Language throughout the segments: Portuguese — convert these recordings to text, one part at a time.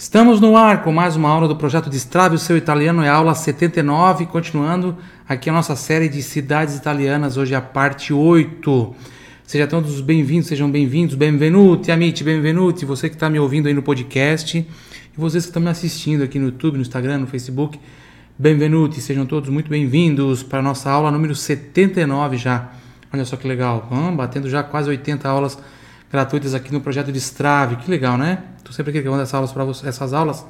Estamos no ar com mais uma aula do projeto Destrave o seu italiano, é a aula 79, continuando aqui a nossa série de cidades italianas, hoje é a parte 8. Sejam todos bem-vindos, sejam bem-vindos, benvenuti, amici, benvenuti, você que está me ouvindo aí no podcast e vocês que estão me assistindo aqui no YouTube, no Instagram, no Facebook, benvenuti, sejam todos muito bem-vindos para a nossa aula número 79 já. Olha só que legal, hum, batendo já quase 80 aulas gratuitas aqui no projeto Destrave, que legal, né? Estou sempre aqui gravando essas aulas para vocês, essas aulas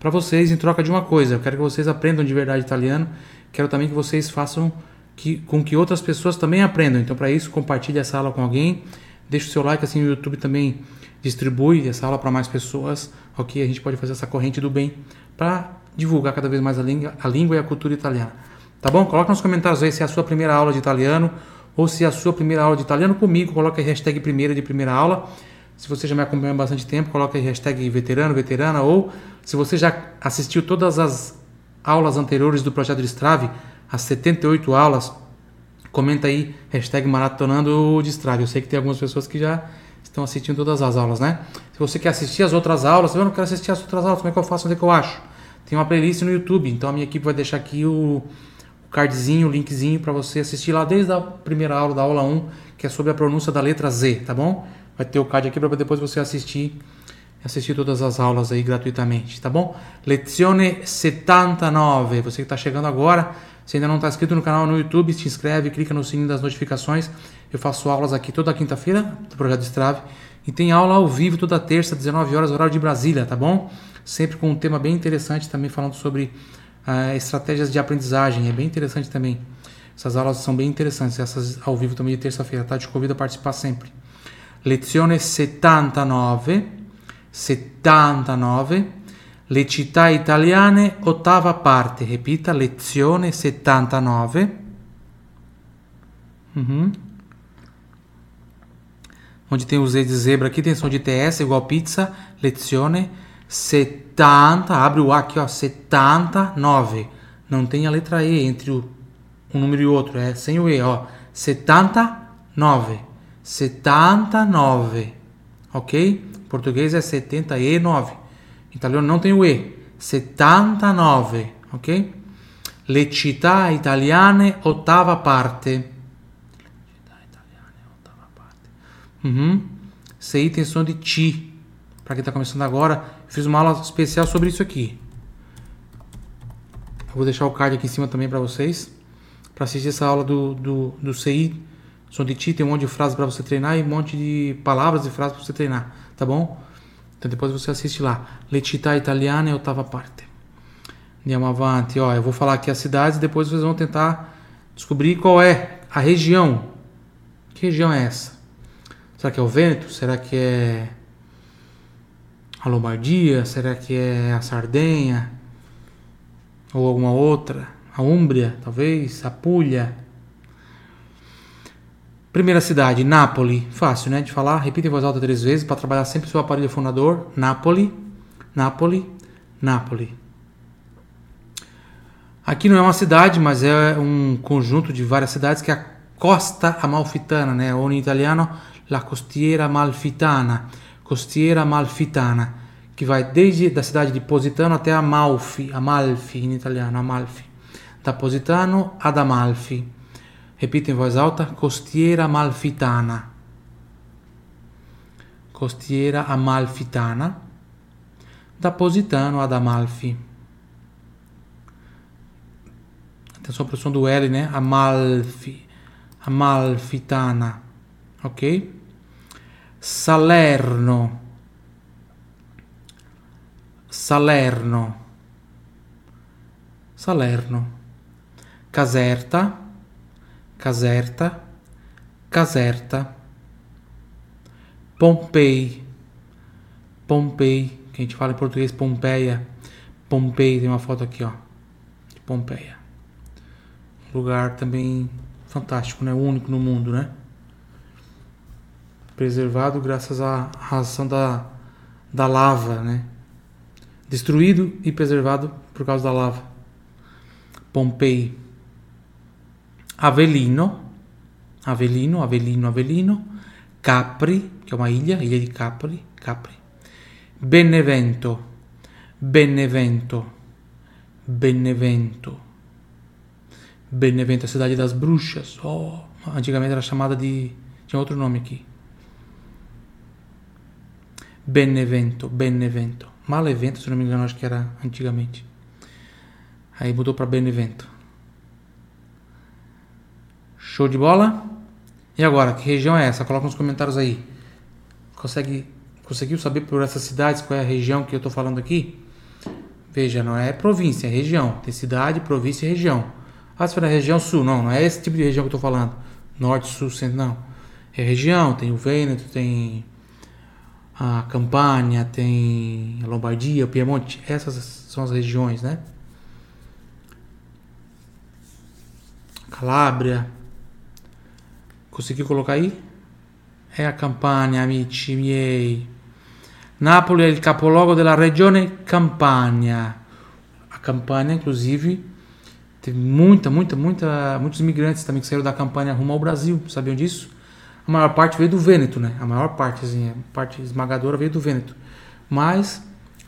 para vocês em troca de uma coisa. Eu quero que vocês aprendam de verdade italiano. Quero também que vocês façam que, com que outras pessoas também aprendam. Então, para isso, compartilhe essa aula com alguém. Deixe o seu like, assim o YouTube também distribui essa aula para mais pessoas. Ok? A gente pode fazer essa corrente do bem para divulgar cada vez mais a língua, a língua e a cultura italiana. Tá bom? Coloca nos comentários aí se é a sua primeira aula de italiano ou se é a sua primeira aula de italiano comigo. Coloca a hashtag primeira de primeira aula se você já me acompanha há bastante tempo, coloque aí hashtag veterano, veterana, ou se você já assistiu todas as aulas anteriores do projeto de Strave, as 78 aulas, comenta aí hashtag maratonando o Destrave. Eu sei que tem algumas pessoas que já estão assistindo todas as aulas, né? Se você quer assistir as outras aulas, eu não quero assistir as outras aulas, como é que eu faço? Onde é que eu acho? Tem uma playlist no YouTube, então a minha equipe vai deixar aqui o cardzinho, linkzinho para você assistir lá desde a primeira aula, da aula 1, que é sobre a pronúncia da letra Z, tá bom? Vai ter o card aqui para depois você assistir assistir todas as aulas aí gratuitamente, tá bom? Lezione 79. Você que está chegando agora, se ainda não está inscrito no canal no YouTube, se inscreve, clica no sininho das notificações. Eu faço aulas aqui toda quinta-feira do Projeto Strave e tem aula ao vivo toda terça, 19 horas, horário de Brasília, tá bom? Sempre com um tema bem interessante também falando sobre uh, estratégias de aprendizagem. É bem interessante também. Essas aulas são bem interessantes, essas ao vivo também de terça-feira, tá? Te convido a participar sempre. Lezione 79, 79, le città italiane, ottava parte, repita, lezione 79. Uhum. Onde tem o Z de zebra aqui, tem som de TS igual pizza, lezione 70, abre o A aqui, ó, 79. Não tem a letra E entre o, um número e outro, é sem o E, ó, 79. 79, ok? Português é 79. Italiano não tem o E. 79, ok? Le città italiane, ottava parte. Uhum. CI tem som de ti. Para quem está começando agora, fiz uma aula especial sobre isso aqui. Eu vou deixar o card aqui em cima também para vocês. Para assistir essa aula do, do, do CI Som de ti tem um monte de frases para você treinar e um monte de palavras e frases para você treinar, tá bom? Então depois você assiste lá. Le città italiane, ottava parte. Andiamo avanti. Ó, eu vou falar aqui as cidades e depois vocês vão tentar descobrir qual é a região. Que região é essa? Será que é o Vêneto? Será que é a Lombardia? Será que é a Sardenha? Ou alguma outra? A Úmbria, talvez? A Puglia? Primeira cidade, Nápoles. Fácil, né? De falar. Repita em voz alta três vezes para trabalhar sempre seu aparelho fonador. Nápoles, Nápoles, Nápoles. Aqui não é uma cidade, mas é um conjunto de várias cidades que é a Costa Amalfitana, né? Ou em italiano, la Costiera Amalfitana. Costiera Amalfitana, que vai desde da cidade de Positano até Amalfi, Amalfi em italiano, Amalfi. Da Positano ad Amalfi. Repita em voz alta: Costiera Amalfitana. Costiera Amalfitana. Da Positano ad Amalfi. Atenção para o som do L, né? Amalfi. Amalfitana. Ok? Salerno. Salerno. Salerno. Caserta. Caserta, Caserta, Pompei, Pompei, que a gente fala em português Pompeia, Pompei, tem uma foto aqui, ó, de Pompeia. Lugar também fantástico, né? Único no mundo, né? Preservado graças à razão da, da lava, né? Destruído e preservado por causa da lava. Pompei. Avelino, Avelino, Avelino, Avelino, Capri, che è una ilha, ilha di Capri, Capri, Benevento, Benevento. Benevento. Benevento, a cidade das bruxas. Oh, antigamente era chamada de. Tinha outro nome aqui. Benevento, Benevento. Malevento, se não me engano, acho que era antigamente. Aí mudou para Benevento. Show de bola? E agora, que região é essa? Coloca nos comentários aí. Consegue, conseguiu saber por essas cidades qual é a região que eu estou falando aqui? Veja, não é província, é região. Tem cidade, província e região. Ah, se for na região sul, não, não é esse tipo de região que eu estou falando. Norte, sul, centro, não. É região, tem o Vêneto, tem a Campania, tem a Lombardia, o Piemonte. Essas são as regiões, né? Calábria. Conseguiu colocar aí? É a Campania, amici miei. Napoli è il capoluogo della regione Campania. A Campania, inclusive, teve muita, muita, muita, muitos imigrantes também que saíram da Campania rumo ao Brasil. Sabiam disso? A maior parte veio do Vêneto, né? A maior parte, assim, a parte esmagadora veio do Vêneto. Mas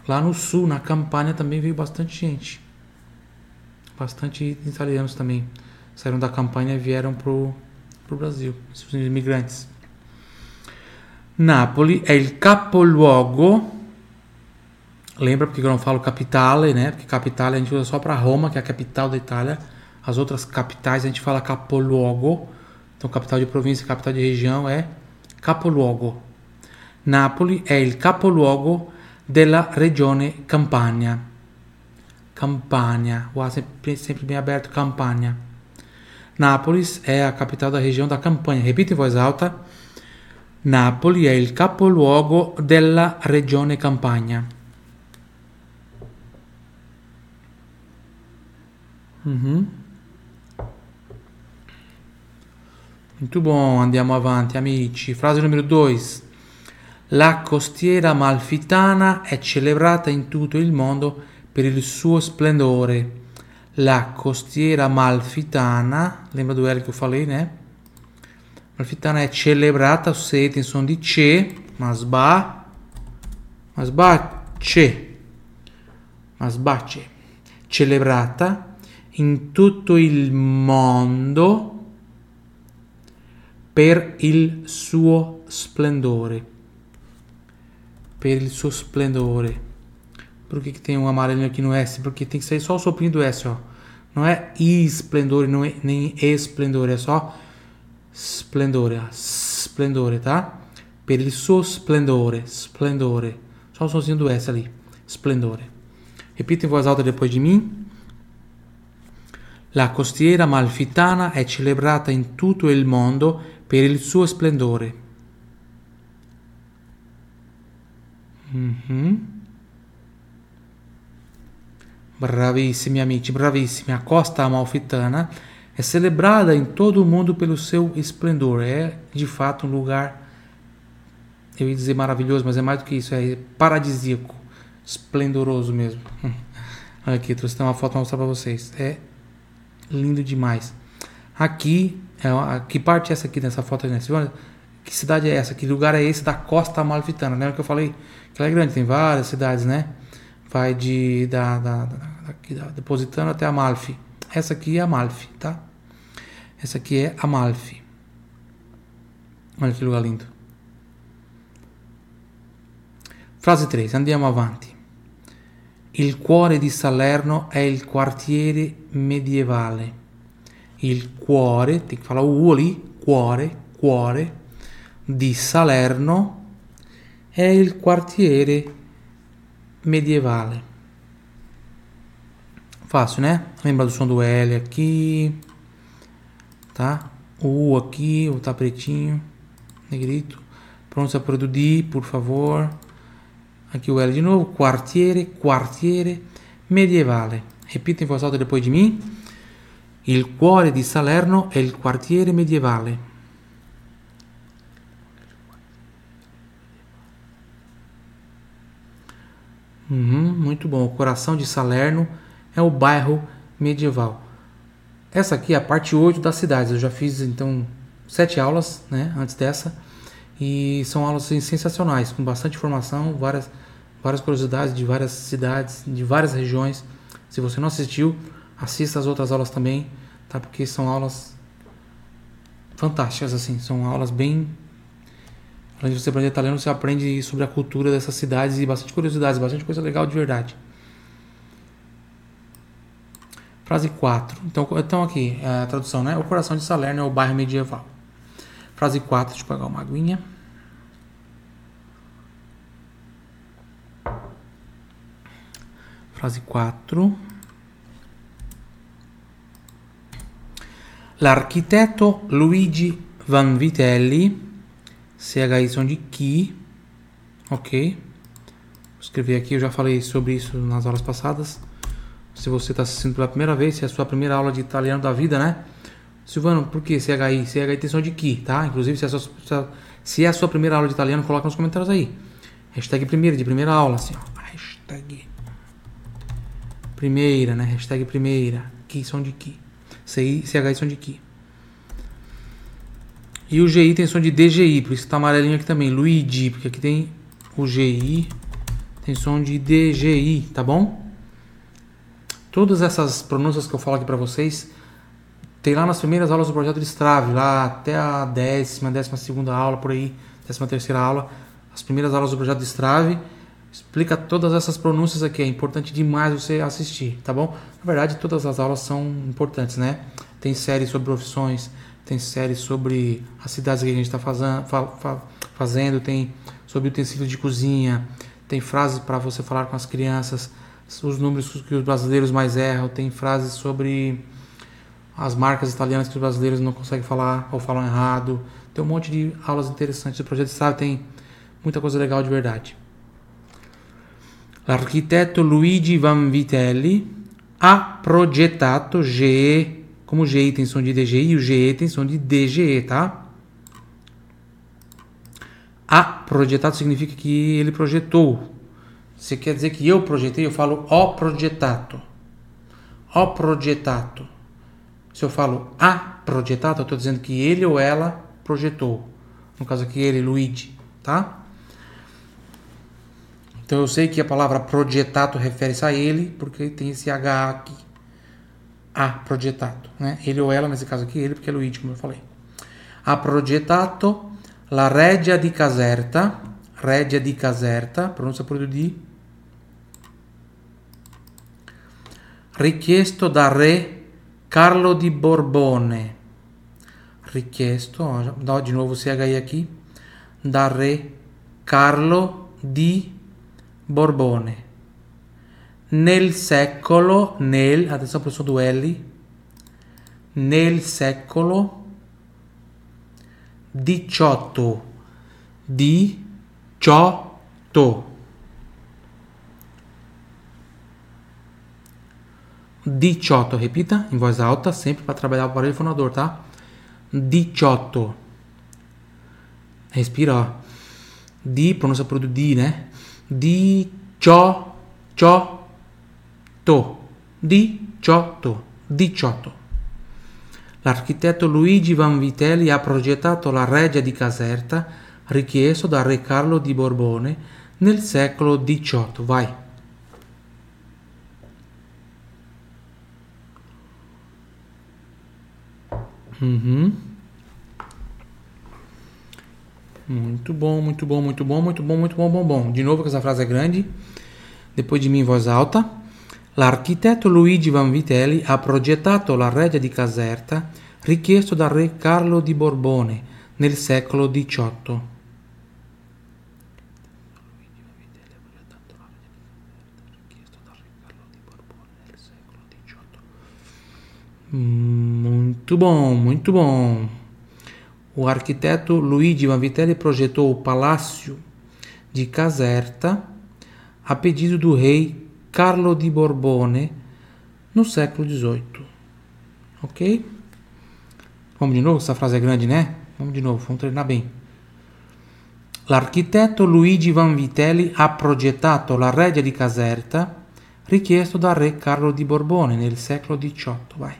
lá no sul, na Campania, também veio bastante gente. Bastante italianos também. Saíram da Campania e vieram pro, pro Brasil, esses imigrantes. Napoli è il capoluogo. Lembra porque eu não falo capitale, né? Porque capitale a gente usa só para Roma, que é a capital da Itália. As outras capitais a gente fala capoluogo. Então, capital de província, capital de região é capoluogo. Napoli è il capoluogo della regione Campania. Campania, o A sempre, sempre bem aberto, Campania. Nápoles é a capital da região da Campania. Repita em voz alta. Napoli è il capoluogo della regione Campania. Uhum. Muito bom, andiamo avanti amici. Frase numero 2. La costiera malfitana è celebrata in tutto il mondo per il suo splendore. La costiera malfitana, lembra do L che eu falei, né? Malfitana è celebrata, você tem som di C, mas ba, mas bace, mas bace, celebrata in tutto il mondo per il suo splendore. Per il suo splendore. Por que, que tem um amarelinho aqui no S? Porque tem que sair só o soprinho do S, ó. Não é esplendore, não é nem esplendore, é só splendore, splendore, tá? Per il suo splendore, splendore. Só o somzinho do S ali, splendore. Repita em voz alta depois de mim. La costiera malfitana è celebrata in tutto il mondo per il suo splendore. Mm-hmm. Bravissimi amici, bravissimi. A costa amalfitana é celebrada em todo o mundo pelo seu esplendor. É de fato um lugar, eu ia dizer maravilhoso, mas é mais do que isso, é paradisíaco, esplendoroso mesmo. Aqui, trouxe uma foto para mostrar para vocês. É lindo demais. Aqui, é, que parte é essa aqui dessa foto? Né? Que cidade é essa? Que lugar é esse da Costa Amalfitana? Lembra que eu falei que ela é grande, tem várias cidades, né? Vai de da, da, da, da, da Positano até Amalfi. Essa aqui é Amalfi, tá? Essa aqui é Amalfi. Olha que lugar lindo. Frase 3, andiamo avanti. Il cuore di Salerno è il quartiere medievale. Il cuore, ali, cuore, cuore, di Salerno è il quartiere medievale. Fácil, né? Lembra do som do L aqui, tá? U aqui, o tá pretinho, negrito. Pronto para o D, por favor. Aqui o L de novo, quartiere, quartiere medievale. Repita em voz alta depois de mim. Il cuore di Salerno è il quartiere medievale. Uhum, muito bom. O coração de Salerno é o bairro medieval. Essa aqui é a parte 8 das cidades. Eu já fiz então sete aulas né, antes dessa. E são aulas sensacionais, com bastante informação, várias, várias curiosidades de várias cidades, de várias regiões. Se você não assistiu, assista as outras aulas também, tá? Porque são aulas fantásticas, assim, são aulas bem. Além de você aprender italiano, você aprende sobre a cultura dessas cidades e bastante curiosidades, bastante coisa legal de verdade. Frase 4. Então, então aqui, a tradução, né? O coração de Salerno é o bairro medieval. Frase 4, deixa eu pegar uma aguinha. Frase 4. L'architetto Luigi Vanvitelli, são de Chi, ok? Vou escrever aqui, eu já falei sobre isso nas aulas passadas. Se você está assistindo pela primeira vez, se é a sua primeira aula de italiano da vida, né? Silvano, por que CHI? CHI tem som de Chi, tá? Inclusive, se é, sua, se é a sua primeira aula de italiano, coloca nos comentários aí. Hashtag primeira, de primeira aula, assim, ó. Hashtag Primeira, né? Hashtag primeira. Que som de que. CI, CHI som de que. E o GI tem som de DGI, por isso tá amarelinho aqui também. Luigi, porque aqui tem o GI, tem som de DGI, tá bom? Todas essas pronúncias que eu falo aqui para vocês, tem lá nas primeiras aulas do projeto de Strave, lá até a décima, décima segunda aula, por aí, décima terceira aula, as primeiras aulas do projeto de Strave explica todas essas pronúncias aqui. É importante demais você assistir, tá bom? Na verdade, todas as aulas são importantes, né? Tem série sobre profissões, tem série sobre as cidades que a gente está fazendo, fazendo, tem sobre utensílios de cozinha, tem frases para você falar com as crianças, os números que os brasileiros mais erram, tem frases sobre as marcas italianas que os brasileiros não conseguem falar ou falam errado. Tem um monte de aulas interessantes. O projeto Estado tem muita coisa legal de verdade. L'architetto Luigi Vanvitelli ha progettato GE, como GE tem som de DGI, o GE tem som de DGE, tá? Ha progettato significa que ele projetou. Se quer dizer que eu projetei, eu falo ho progettato. Ho progettato. Se eu falo ha progettato, eu estou dizendo que ele ou ela projetou. No caso aqui, ele, Luigi, tá? Então eu sei que a palavra projetato refere-se a ele, porque tem esse H aqui. A projetato, né? Ele ou ela, nesse caso aqui, ele, porque é Luigi, como eu falei. Ha projetato la regia di Caserta, regia di Caserta, pronúncia por di, richiesto da re Carlo di Borbone. Richiesto, dá de novo o CHI aqui, da re Carlo di Borbone Borbone. Nel secolo, nel, adesso preso duelli, nel secolo 18, 18. 18, repita em voz alta, sempre para trabalhar o aparelho fonador, tá? 18. Respira, ó. Di, pronuncia por di, né? Diciotto, diciotto, diciotto. L'architetto Luigi Vanvitelli ha progettato la reggia di Caserta richiesto da re Carlo di Borbone nel secolo XVIII. Vai. Mm-hmm. Muito bom, muito bom, muito bom, muito bom, muito bom, bom, bom. De novo, que essa frase grande. Depois de mim, em voz alta. L'architetto Luigi Vanvitelli ha progettato la reggia di Caserta richiesto dal re Carlo di Borbone nel secolo XVIII. Muito bom, muito bom. O arquiteto Luigi Vanvitelli projetou o Palácio de Caserta a pedido do rei Carlo di Borbone no século XVIII. Ok? Vamos de novo? Essa frase é grande, né? Vamos de novo, vamos treinar bem. L'architetto Luigi Vanvitelli ha progettato la reggia di Caserta richiesto dal re Carlo di Borbone nel secolo XVIII. Vai.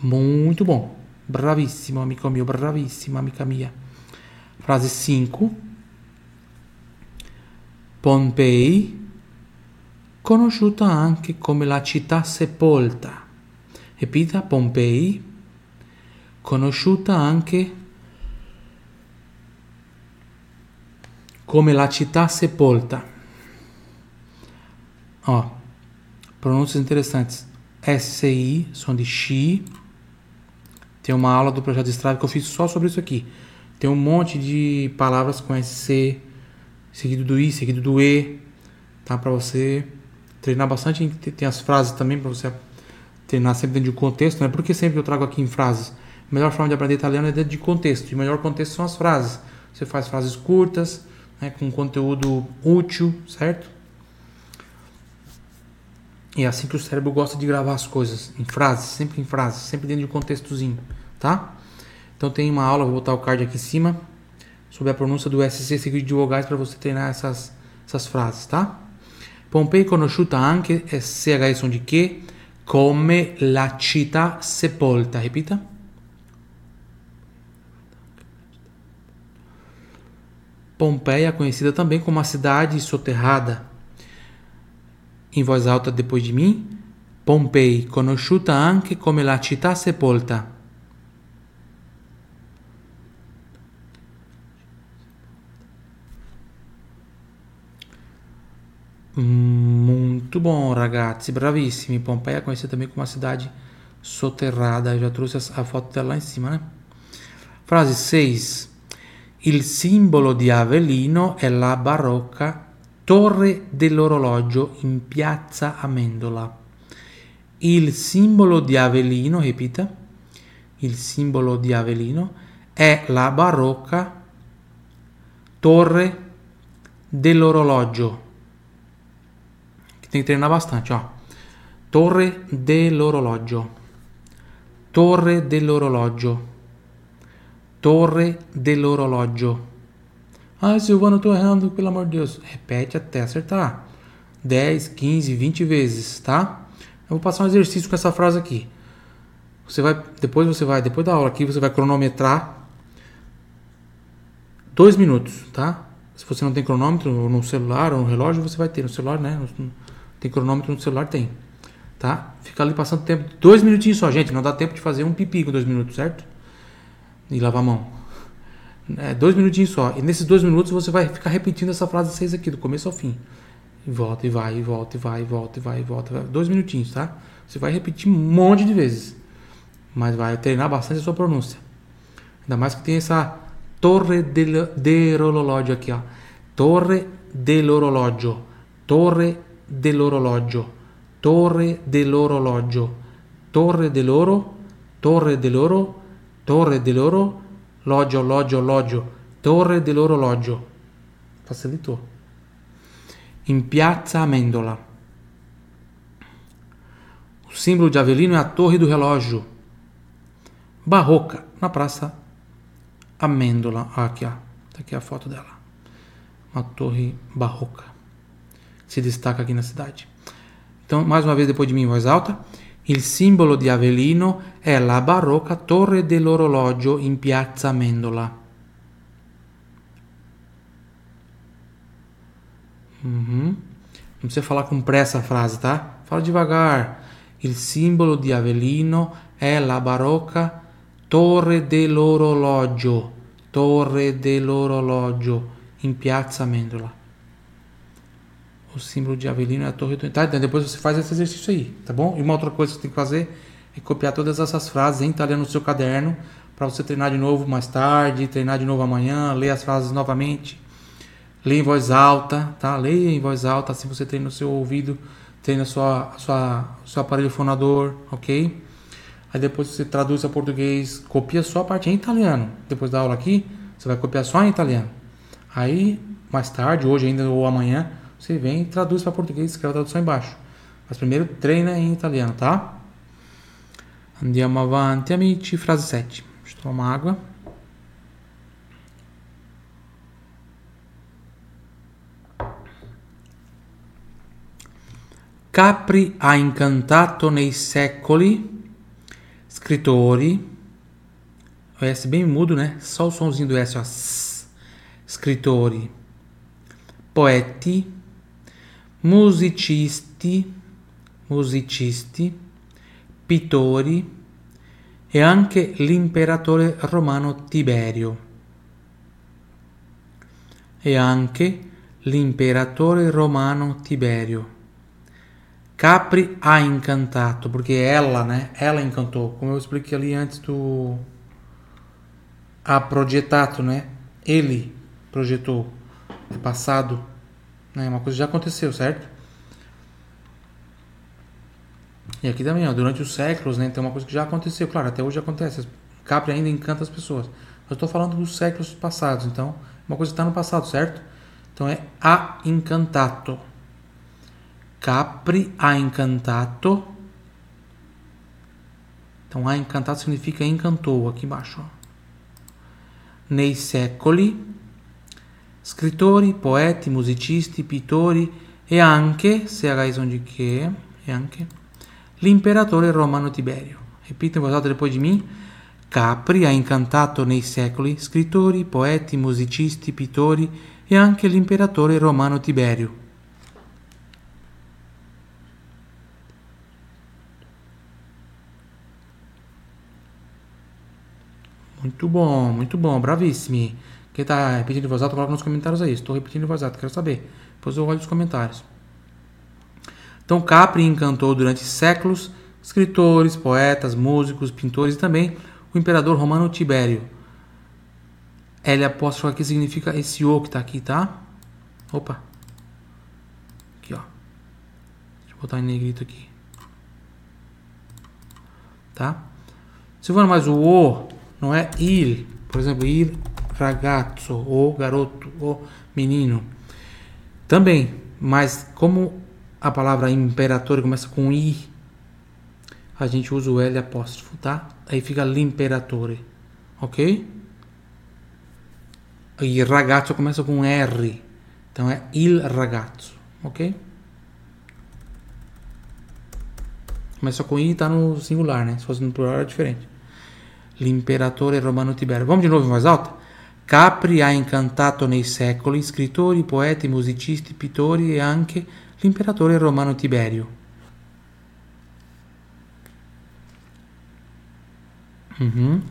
Muito bom. Bravissimo, amico mio, bravissima, amica mia. Frase 5. Pompei, conosciuta anche come la città sepolta. Ripeta, Pompei, conosciuta anche come la città sepolta. Ó, pronúncias interessantes. SCI, som de Xi. Tem uma aula do projeto Strava que eu fiz só sobre isso aqui. Tem um monte de palavras com SC, seguido do I, seguido do E, tá? Para você treinar bastante. Tem as frases também para você treinar sempre dentro de um contexto, né? Porque sempre eu trago aqui em frases. A melhor forma de aprender italiano é dentro de contexto. E o melhor contexto são as frases. Você faz frases curtas, né, com conteúdo útil, certo? E é assim que o cérebro gosta de gravar as coisas, em frases, sempre em frases, sempre dentro de um contextozinho, tá? Então tem uma aula, vou botar o card aqui em cima, sobre a pronúncia do SC seguido de vogais para você treinar essas, essas frases, tá? Pompei conosciuta anche, SCH som de che, come la città sepolta, repita. Pompeia, conhecida também como a cidade soterrada. Em voz alta depois de mim, Pompei, conosciuta anche come la città sepolta. Muito bom, ragazzi, bravissimi. Pompeia é conhecida também como a cidade soterrada. Eu já trouxe a foto dela lá em cima, né? Frase 6. Il simbolo di Avellino è la barocca torre dell'orologio in piazza Amendola. Il simbolo di Avellino, ripeta, il simbolo di Avellino è la barocca torre dell'orologio. Tem que treinar bastante, ó. Torre dell'orologio. Torre dell'orologio. Torre dell'orologio. Ah, Silvano, eu tô errando, pelo amor de Deus. Repete até acertar. 10, 15, 20 vezes, tá? Eu vou passar um exercício com essa frase aqui. Você vai, depois você vai, depois da aula aqui, você vai cronometrar dois minutos, tá? Se você não tem cronômetro no celular ou no relógio, você vai ter no celular, né? Tem cronômetro no celular, tem. Tá? Fica ali passando tempo, dois minutinhos só, gente. Não dá tempo de fazer um pipi com dois minutos, certo? e lavar a mão. É, dois minutinhos só. E nesses dois minutos você vai ficar repetindo essa frase 6 aqui, do começo ao fim. E volta, e vai, e volta, e vai, e volta, e vai, e volta. Dois minutinhos, tá? Você vai repetir um monte de vezes. Mas vai treinar bastante a sua pronúncia. Ainda mais que tem essa torre dell'orologio aqui, ó. Torre dell'orologio. Torre dell'orologio. Torre dell'orologio. Torre dell'oro. Torre dell'oro Torre dell'oro, logio, logio, logio, torre dell'orologio. Facilitou. In piazza Amendola. O símbolo de Avelino é a torre do relógio. Barroca, na praça Amêndola. Ah, aqui, ó. Tá aqui a foto dela. Uma torre barroca. Se destaca aqui na cidade. Então, mais uma vez, depois de mim, em voz alta. Il simbolo di Avellino è la barocca torre dell'orologio in piazza Amendola. Uhum. Não precisa falar com pressa a frase, tá? Fala devagar. Il simbolo di Avellino è la barocca torre dell'orologio. Torre dell'orologio in piazza Amendola o símbolo de Avelino é a torre do... Tá? Então depois você faz esse exercício aí, tá bom? E uma outra coisa que você tem que fazer é copiar todas essas frases em italiano no seu caderno para você treinar de novo mais tarde, treinar de novo amanhã, ler as frases novamente, ler em voz alta, tá? Leia em voz alta, assim você treina o seu ouvido, treina sua, sua, seu aparelho fonador, ok? Aí depois você traduz a português, copia só a parte em italiano. Depois da aula aqui, você vai copiar só em italiano. Aí, mais tarde, hoje ainda ou amanhã, você vem e traduz para português, escreve a tradução embaixo. Mas primeiro treina em italiano, tá? Andiamo avanti, amici. Frase 7. Deixa eu tomar uma água. Capri ha incantato nei secoli scrittori, o S bem mudo, né? Só o somzinho do S, ó. Scrittori, poeti, musicisti, musicisti, pittori e anche l'imperatore romano Tiberio. E anche l'imperatore romano Tiberio. Capri ha incantato, porque ela, né? Ela encantou. Como eu expliquei ali antes do. Ha projetato, né? Ele projetou. É passado. Né? Uma coisa já aconteceu, certo? E aqui também, ó, durante os séculos, né? Tem uma coisa que já aconteceu. Claro, até hoje acontece. Capri ainda encanta as pessoas. Eu estou falando dos séculos passados. Então, uma coisa está no passado, certo? Então é ha incantato. Capri ha incantato. Então, ha incantato significa encantou, aqui embaixo. Ó. Nei secoli, scrittori, poeti, musicisti, pittori e anche, se ragione di che, e anche, l'imperatore romano Tiberio. Voz alta depois di me. Capri ha incantato nei secoli scrittori, poeti, musicisti, pittori e anche l'imperatore romano Tiberio. Muito bom, muito bom, bravíssimo. Quem está repetindo em voz alta, coloca nos comentários aí. Estou repetindo em voz alta, quero saber. Depois eu olho os comentários. Então, Capri encantou durante séculos escritores, poetas, músicos, pintores e também o imperador romano Tibério. L apóstrofo aqui significa esse O que está aqui, tá? Opa. Aqui, ó. Deixa eu botar em negrito aqui. Tá? For mais o O, não é il, por exemplo, il ragazzo, o garoto, o menino. Também, mas como a palavra imperatore começa com i, a gente usa o L apóstrofo, tá? Aí fica l'imperatore, ok? E ragazzo começa com R, então é il ragazzo, ok? Começa com i, tá no singular, né? Se fosse no plural é diferente l'imperatore romano Tiberio. Vamos de novo em voz alta? Capri ha incantato nei secoli scrittori, poeti, musicisti, pittori e anche l'imperatore romano Tiberio. Uhum.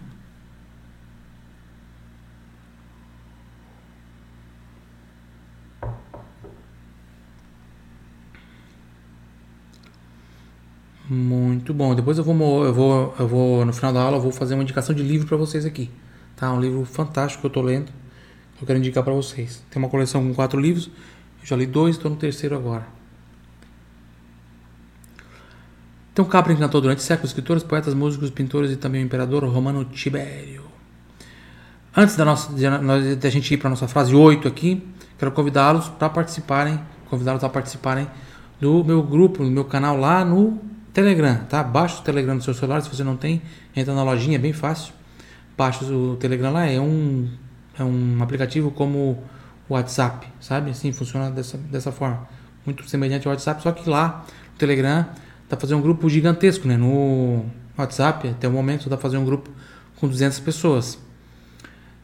Muito bom. Depois eu vou, eu vou, eu vou no final da aula eu vou fazer uma indicação de livro para vocês aqui, tá? Um livro fantástico que eu tô lendo, que eu quero indicar para vocês. Tem uma coleção com quatro livros, eu já li dois, estou no terceiro agora. Então Capra encantou durante séculos escritores, poetas, músicos, pintores e também o imperador romano Tibério. Antes da nossa de, a gente ir para nossa frase 8 aqui, quero convidá-los para participarem, convidá-los a participarem do meu grupo, do meu canal lá no Telegram, tá? Baixa o Telegram no seu celular, se você não tem, entra na lojinha, é bem fácil. Baixa o Telegram lá, é um, é um aplicativo como o WhatsApp, sabe? Assim, funciona dessa, dessa forma. Muito semelhante ao WhatsApp, só que lá o Telegram tá fazendo um grupo gigantesco, né? No WhatsApp, até o momento, dá fazer um grupo com 200 pessoas.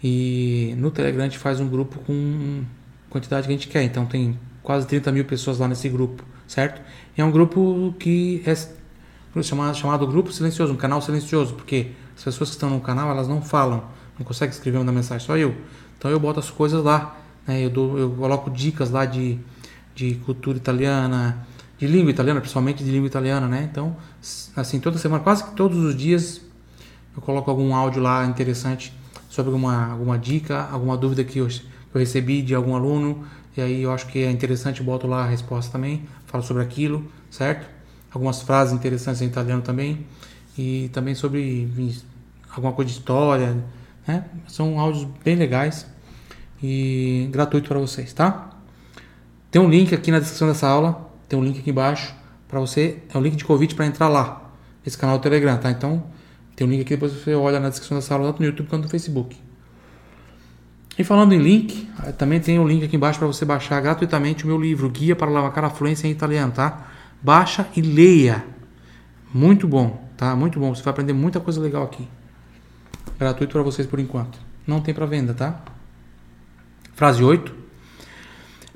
E no Telegram a gente faz um grupo com quantidade que a gente quer. Então tem quase 30 mil pessoas lá nesse grupo, certo? E é um grupo que é chamado, chamado grupo silencioso, um canal silencioso, porque as pessoas que estão no canal elas não falam, não conseguem escrever uma mensagem, só eu. Então eu boto as coisas lá, né? eu, dou, eu coloco dicas lá de, de cultura italiana, de língua italiana, principalmente de língua italiana, né? Então, assim, toda semana, quase que todos os dias, eu coloco algum áudio lá interessante sobre alguma, alguma dica, alguma dúvida que eu, que eu recebi de algum aluno, e aí eu acho que é interessante, boto lá a resposta também, falo sobre aquilo, certo? algumas frases interessantes em italiano também e também sobre alguma coisa de história, né? São áudios bem legais e gratuito para vocês, tá? Tem um link aqui na descrição dessa aula, tem um link aqui embaixo para você, é um link de convite para entrar lá, esse canal do Telegram, tá? Então, tem um link aqui depois você olha na descrição dessa aula tanto no YouTube quanto no Facebook. E falando em link, também tem um link aqui embaixo para você baixar gratuitamente o meu livro Guia para Lavacar a Fluência em Italiano, tá? baixa e leia. Muito bom. Tá? Muito bom. Você vai aprender muita coisa legal aqui. Gratuito para vocês por enquanto. Não tem para venda, tá? Frase 8.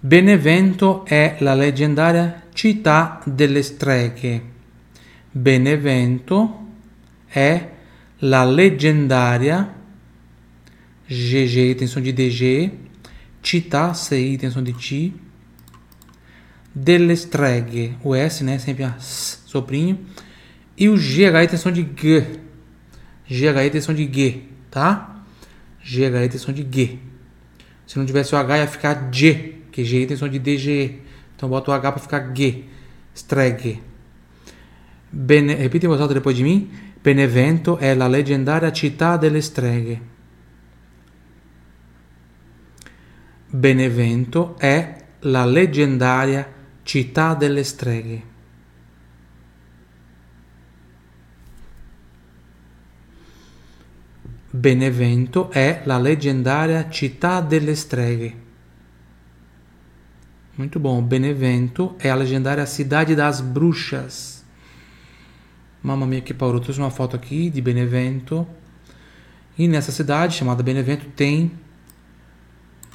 Benevento è la leggendaria città delle streghe. Benevento è la leggendaria GG, tensão de DG, città, CI, tensão de T, delle streghe, o S, né, sempre a S, soprinho, e o GH, tensão de G, GH, tensão de G, tá? GH, tensão de G. Se não tivesse o H, ia ficar G, que G tem som de DG. Então bota o H para ficar G. Streghe. Bene, repite em voz alta depois de mim. Benevento è la leggendaria città delle streghe. Benevento è la leggendaria città delle streghe. Benevento è la leggendaria città delle streghe. Muito bom. Benevento é a legendária cidade das bruxas. Mamma mia que parou. Trouxe uma foto aqui de Benevento. E nessa cidade chamada Benevento tem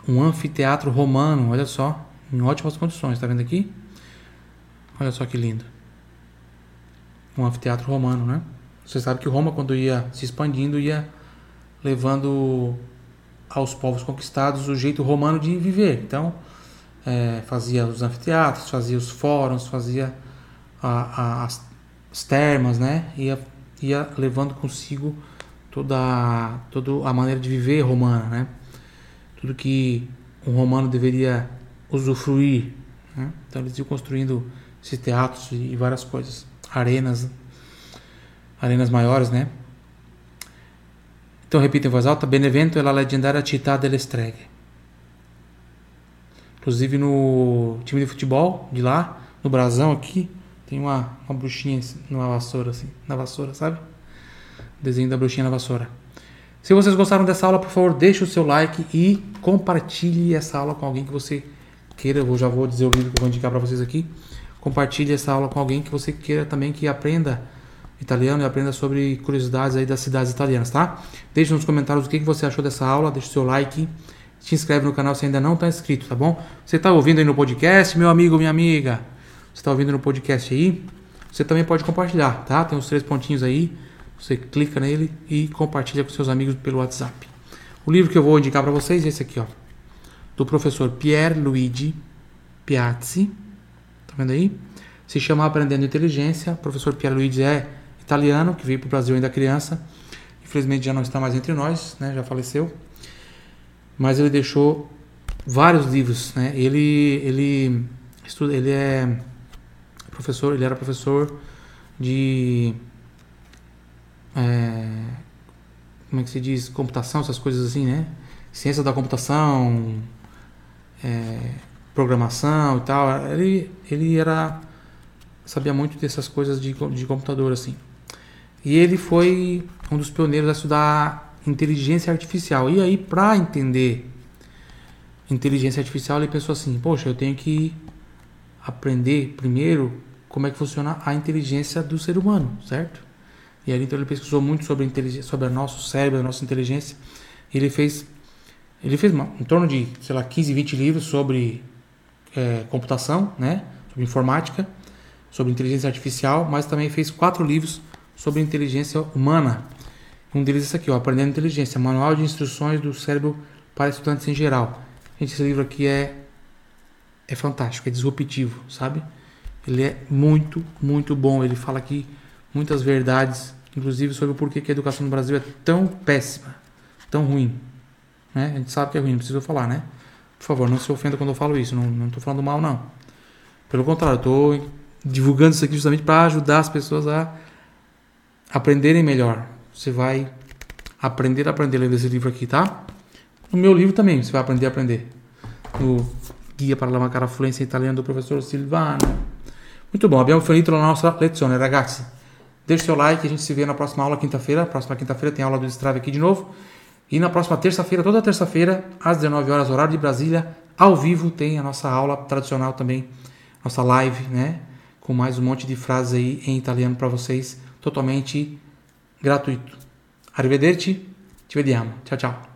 um anfiteatro romano. Olha só. Em ótimas condições. Tá vendo aqui? Olha só que lindo. Um anfiteatro romano, né? Você sabe que Roma, quando ia se expandindo, ia levando aos povos conquistados o jeito romano de viver. Então, é, fazia os anfiteatros, fazia os fóruns, fazia a, a, as, as, termas, né? Ia, ia levando consigo toda, toda a maneira de viver romana, né? Tudo que um romano deveria usufruir. Né? Então eles iam construindo esses teatros e várias coisas, arenas, arenas maiores, né? Então repita em voz alta: Benevento é a legendária città delle streghe. Inclusive no time de futebol de lá, no Brasão aqui, tem uma, uma bruxinha numa vassoura, assim, na vassoura, sabe? Desenho da bruxinha na vassoura. Se vocês gostaram dessa aula, por favor, deixe o seu like e compartilhe essa aula com alguém que você queira. Eu já vou dizer o livro que eu vou indicar para vocês aqui. Compartilhe essa aula com alguém que você queira também que aprenda italiano e aprenda sobre curiosidades aí das cidades italianas, tá? Deixe nos comentários o que você achou dessa aula, deixe seu like se inscreve no canal se ainda não está inscrito, tá bom? Você está ouvindo aí no podcast, meu amigo, minha amiga? Você está ouvindo no podcast aí? Você também pode compartilhar, tá? Tem os três pontinhos aí. Você clica nele e compartilha com seus amigos pelo WhatsApp. O livro que eu vou indicar para vocês é esse aqui, ó. Do professor Pier Luigi Piazzi. Tá vendo aí? Se chama Aprendendo Inteligência. O professor Pier Luigi é italiano, que veio para o Brasil ainda criança. Infelizmente já não está mais entre nós, né? Já faleceu mas ele deixou vários livros, né? Ele ele estuda, ele é professor, ele era professor de é, como é que se diz computação, essas coisas assim, né? Ciência da computação, é, programação e tal. Ele ele era sabia muito dessas coisas de, de computador assim. E ele foi um dos pioneiros a estudar inteligência artificial. E aí, para entender inteligência artificial, ele pensou assim: poxa, eu tenho que aprender primeiro como é que funciona a inteligência do ser humano, certo? E aí então ele pesquisou muito sobre inteligência, sobre o nosso cérebro, a nossa inteligência. Ele fez ele fez em torno de, sei lá, 15, 20 livros sobre é, computação, né? Sobre informática, sobre inteligência artificial, mas também fez quatro livros sobre inteligência humana. Um deles é esse aqui, ó, Aprendendo Inteligência, Manual de Instruções do Cérebro para Estudantes em Geral. Gente, esse livro aqui é, é fantástico, é disruptivo, sabe? Ele é muito, muito bom. Ele fala aqui muitas verdades, inclusive sobre o porquê que a educação no Brasil é tão péssima, tão ruim. Né? A gente sabe que é ruim, não precisa falar, né? Por favor, não se ofenda quando eu falo isso, não estou falando mal, não. Pelo contrário, estou divulgando isso aqui justamente para ajudar as pessoas a aprenderem melhor, você vai aprender a aprender lendo esse livro aqui, tá? No meu livro também você vai aprender a aprender. No Guia para la Fluência Italiana do professor Silvano. Muito bom, abbiamo finito la nostra lezione, ragazzi. Deixe seu like, a gente se vê na próxima aula quinta-feira. Próxima quinta-feira tem aula do Strave aqui de novo. E na próxima terça-feira, toda terça-feira, às 19 horas, horário de Brasília, ao vivo, tem a nossa aula tradicional também, nossa live, né? Com mais um monte de frases aí em italiano para vocês totalmente gratuito. Arrivederci, ci vediamo. Ciao ciao.